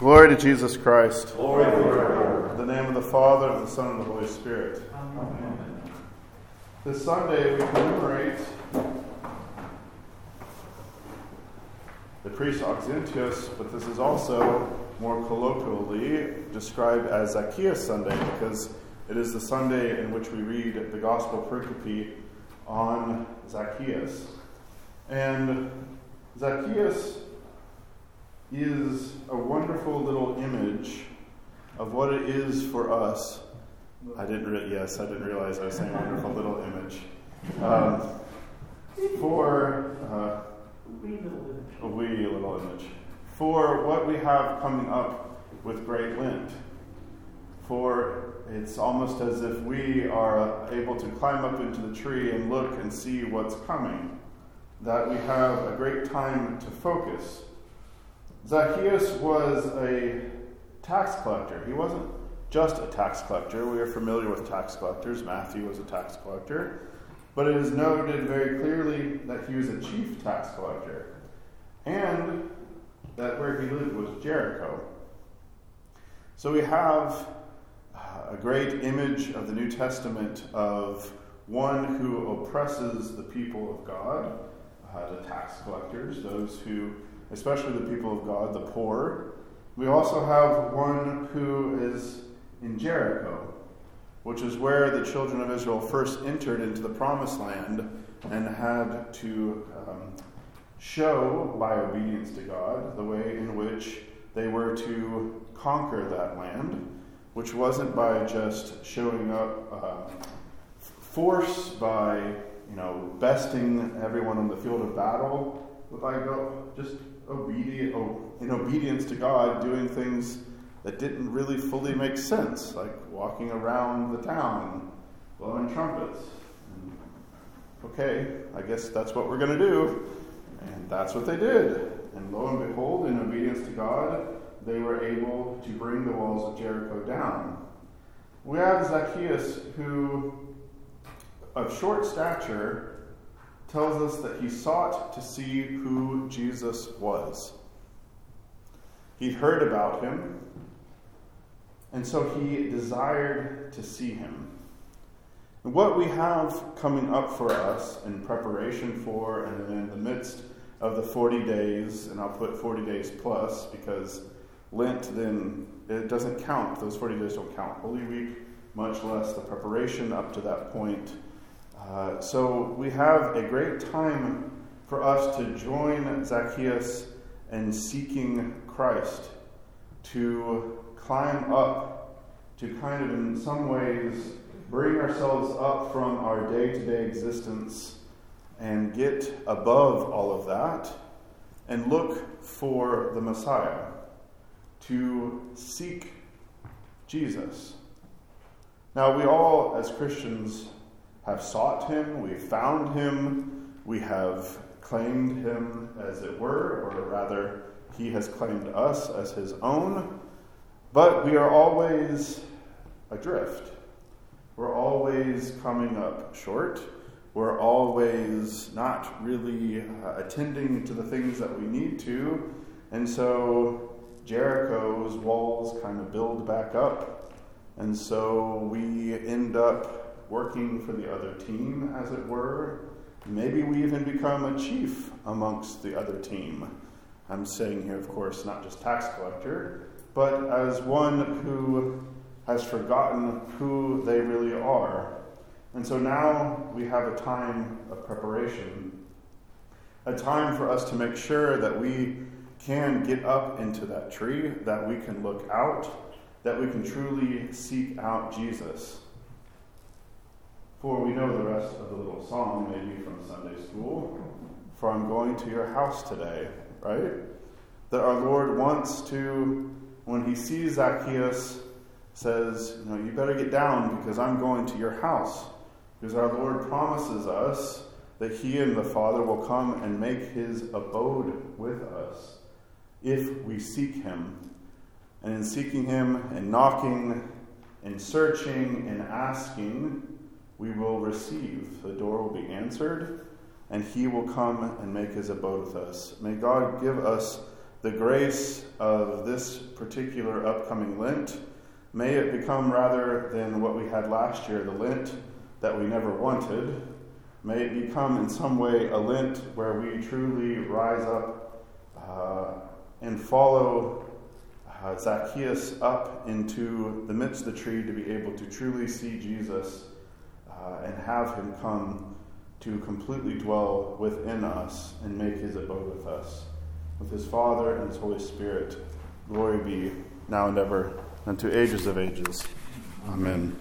Glory to Jesus Christ. Glory to the name of the Father, and the Son, and the Holy Spirit. Amen. This Sunday we commemorate the priest Auxentius, but this is also more colloquially described as Zacchaeus Sunday because it is the Sunday in which we read the Gospel pericope on Zacchaeus. And Zacchaeus is a wonderful little image of what it is for us. I didn't, re- yes, I didn't realize I was saying wonderful little image. Um, for uh, a wee little image. For what we have coming up with Great Lent. For it's almost as if we are able to climb up into the tree and look and see what's coming. That we have a great time to focus Zacchaeus was a tax collector. He wasn't just a tax collector. We are familiar with tax collectors. Matthew was a tax collector. But it is noted very clearly that he was a chief tax collector and that where he lived was Jericho. So we have a great image of the New Testament of one who oppresses the people of God, uh, the tax collectors, those who especially the people of God, the poor. We also have one who is in Jericho, which is where the children of Israel first entered into the promised land and had to um, show, by obedience to God, the way in which they were to conquer that land, which wasn't by just showing up uh, force, by you know besting everyone on the field of battle, by go, just obedient, in obedience to God, doing things that didn't really fully make sense, like walking around the town, blowing trumpets. And, okay, I guess that's what we're going to do. And that's what they did. And lo and behold, in obedience to God, they were able to bring the walls of Jericho down. We have Zacchaeus, who, of short stature, tells us that he sought to see who Jesus was. He'd heard about him, and so he desired to see him. And what we have coming up for us in preparation for and in the midst of the 40 days, and I'll put 40 days plus because Lent then it doesn't count, those 40 days don't count. Holy Week, much less the preparation up to that point uh, so we have a great time for us to join Zacchaeus in seeking Christ, to climb up, to kind of in some ways bring ourselves up from our day to day existence and get above all of that and look for the Messiah, to seek Jesus. Now, we all, as Christians, have sought him, we've found him, we have claimed him as it were, or rather, he has claimed us as his own, but we are always adrift. We're always coming up short. We're always not really uh, attending to the things that we need to. And so Jericho's walls kind of build back up. And so we end up working for the other team, as it were. Maybe we even become a chief amongst the other team. I'm saying here, of course, not just tax collector, but as one who has forgotten who they really are. And so now we have a time of preparation, a time for us to make sure that we can get up into that tree, that we can look out, that we can truly seek out Jesus. For we know the rest of the little song, maybe from Sunday school. For I'm going to your house today, right? That our Lord wants to, when he sees Zacchaeus, says, you know, you better get down because I'm going to your house. Because our Lord promises us that he and the Father will come and make his abode with us if we seek him. And in seeking him and knocking and searching and asking, we will receive. The door will be answered, and he will come and make his abode with us. May God give us the grace of this particular upcoming Lent, may it become rather than what we had last year, the Lent that we never wanted, may it become in some way a Lent where we truly rise up uh, and follow uh, Zacchaeus up into the midst of the tree to be able to truly see Jesus uh, and have him come to completely dwell within us and make his abode with us. With his Father and his Holy Spirit, glory be now and ever unto ages of ages. Amen.